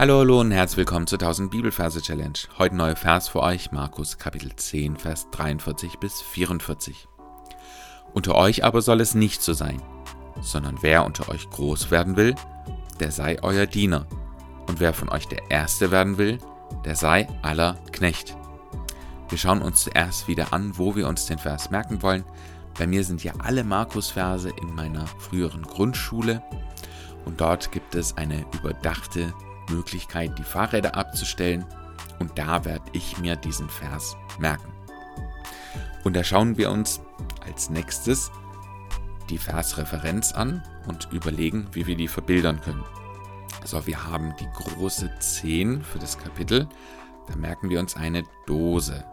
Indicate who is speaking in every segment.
Speaker 1: Hallo, hallo und herzlich willkommen zur 1000 Bibelverse Challenge. Heute neuer Vers für euch, Markus Kapitel 10, Vers 43 bis 44. Unter euch aber soll es nicht so sein, sondern wer unter euch groß werden will, der sei euer Diener. Und wer von euch der Erste werden will, der sei aller Knecht. Wir schauen uns zuerst wieder an, wo wir uns den Vers merken wollen. Bei mir sind ja alle Markus-Verse in meiner früheren Grundschule und dort gibt es eine überdachte Möglichkeit, die Fahrräder abzustellen und da werde ich mir diesen Vers merken. Und da schauen wir uns als nächstes die Versreferenz an und überlegen, wie wir die verbildern können. So, wir haben die große 10 für das Kapitel. Da merken wir uns eine Dose.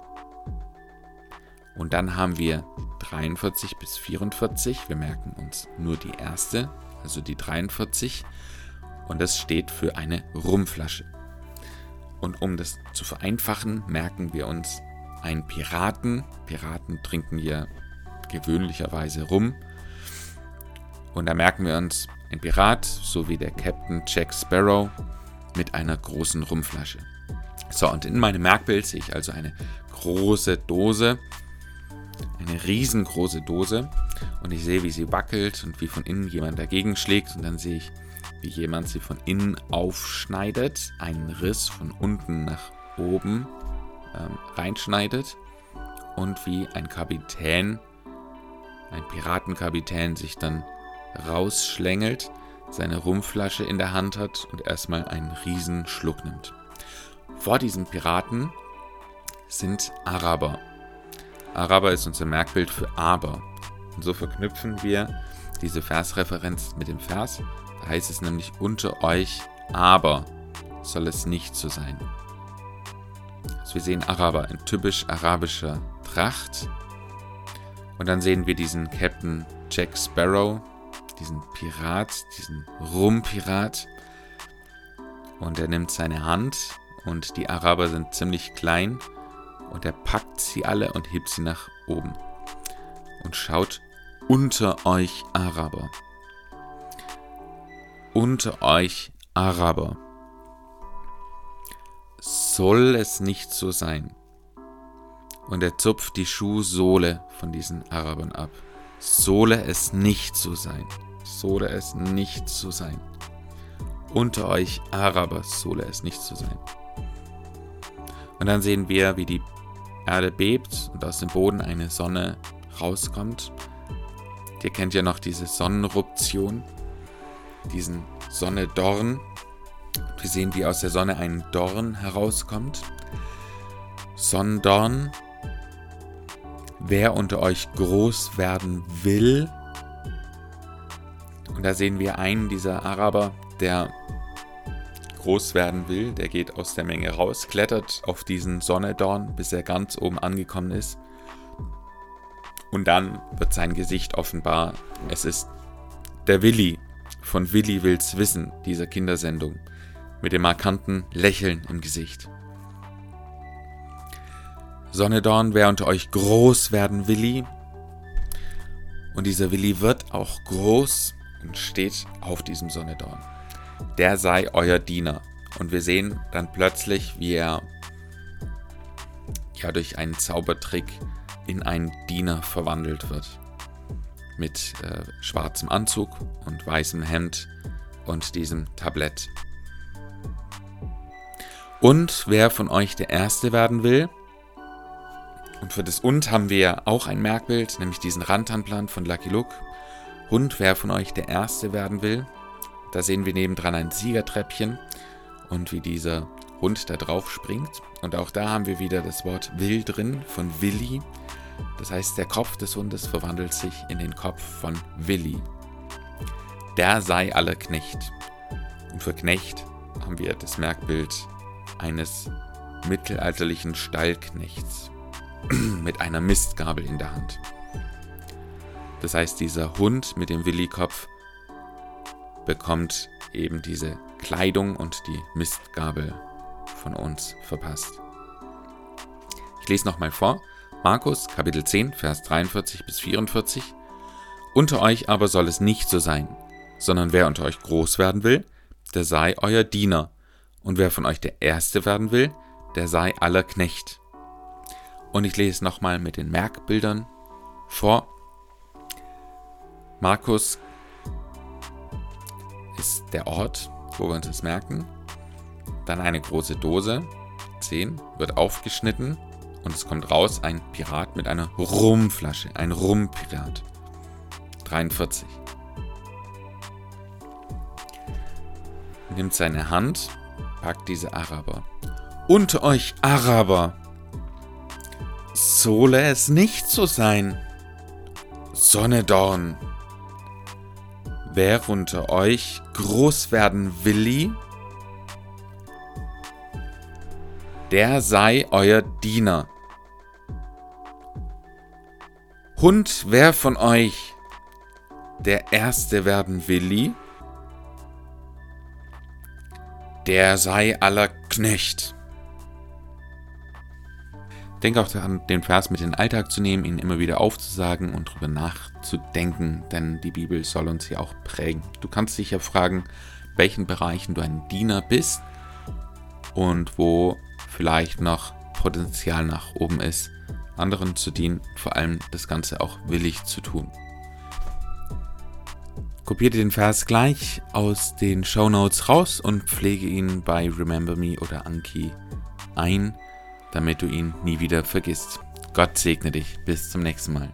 Speaker 1: Und dann haben wir 43 bis 44. Wir merken uns nur die erste, also die 43 und das steht für eine Rumflasche. Und um das zu vereinfachen, merken wir uns einen Piraten. Piraten trinken hier gewöhnlicherweise Rum. Und da merken wir uns ein Pirat sowie der Captain Jack Sparrow mit einer großen Rumflasche. So, und in meinem Merkbild sehe ich also eine große Dose, eine riesengroße Dose. Und ich sehe, wie sie wackelt und wie von innen jemand dagegen schlägt. Und dann sehe ich wie jemand sie von innen aufschneidet, einen Riss von unten nach oben ähm, reinschneidet und wie ein Kapitän, ein Piratenkapitän sich dann rausschlängelt, seine Rumflasche in der Hand hat und erstmal einen riesen Schluck nimmt. Vor diesem Piraten sind Araber. Araber ist unser Merkbild für Aber. Und so verknüpfen wir diese Versreferenz mit dem Vers heißt es nämlich unter euch, aber soll es nicht so sein. Also wir sehen Araber in typisch arabischer Tracht. Und dann sehen wir diesen Captain Jack Sparrow, diesen Pirat, diesen Rumpirat. Und er nimmt seine Hand und die Araber sind ziemlich klein und er packt sie alle und hebt sie nach oben und schaut unter euch Araber unter euch Araber. Soll es nicht so sein? Und er zupft die Schuhsohle von diesen Arabern ab. Solle es nicht so sein. Solle es nicht so sein. Unter euch Araber solle es nicht so sein. Und dann sehen wir, wie die Erde bebt und aus dem Boden eine Sonne rauskommt. Ihr kennt ja noch diese Sonnenruption diesen Sonne-Dorn. Wir sehen, wie aus der Sonne ein Dorn herauskommt. Sonnendorn. Wer unter euch groß werden will. Und da sehen wir einen dieser Araber, der groß werden will. Der geht aus der Menge raus, klettert auf diesen Sonnedorn, bis er ganz oben angekommen ist. Und dann wird sein Gesicht offenbar. Es ist der Willi, von Willi Wills Wissen, dieser Kindersendung, mit dem markanten Lächeln im Gesicht. Sonnedorn, wer unter euch groß werden Willi? Und dieser Willi wird auch groß und steht auf diesem Sonnedorn. Der sei euer Diener. Und wir sehen dann plötzlich, wie er ja durch einen Zaubertrick in einen Diener verwandelt wird mit äh, schwarzem Anzug und weißem Hemd und diesem Tablett. Und wer von euch der Erste werden will, und für das Und haben wir auch ein Merkbild, nämlich diesen Rantanplan von Lucky Luke. Und wer von euch der Erste werden will, da sehen wir nebendran ein Siegertreppchen und wie dieser Hund da drauf springt. Und auch da haben wir wieder das Wort Will drin von Willi, das heißt, der Kopf des Hundes verwandelt sich in den Kopf von Willi. Der sei aller Knecht. Und für Knecht haben wir das Merkbild eines mittelalterlichen Stallknechts mit einer Mistgabel in der Hand. Das heißt, dieser Hund mit dem Willi-Kopf bekommt eben diese Kleidung und die Mistgabel von uns verpasst. Ich lese nochmal vor. Markus Kapitel 10, Vers 43 bis 44. Unter euch aber soll es nicht so sein, sondern wer unter euch groß werden will, der sei euer Diener. Und wer von euch der Erste werden will, der sei aller Knecht. Und ich lese nochmal mit den Merkbildern vor. Markus ist der Ort, wo wir uns das merken. Dann eine große Dose, 10, wird aufgeschnitten und es kommt raus ein Pirat mit einer Rumflasche, ein Rumpirat. 43. Nimmt seine Hand, packt diese Araber. Unter euch Araber solle es nicht so sein. Sonnedorn. Wer unter euch groß werden willi, der sei euer Diener. Hund, wer von euch der Erste werden willi, der sei aller Knecht. Denk auch daran, den Vers mit in den Alltag zu nehmen, ihn immer wieder aufzusagen und darüber nachzudenken, denn die Bibel soll uns ja auch prägen. Du kannst dich ja fragen, welchen Bereichen du ein Diener bist und wo vielleicht noch Potenzial nach oben ist, anderen zu dienen, vor allem das Ganze auch willig zu tun. Kopiere den Vers gleich aus den Show Notes raus und pflege ihn bei Remember Me oder Anki ein damit du ihn nie wieder vergisst. Gott segne dich. Bis zum nächsten Mal.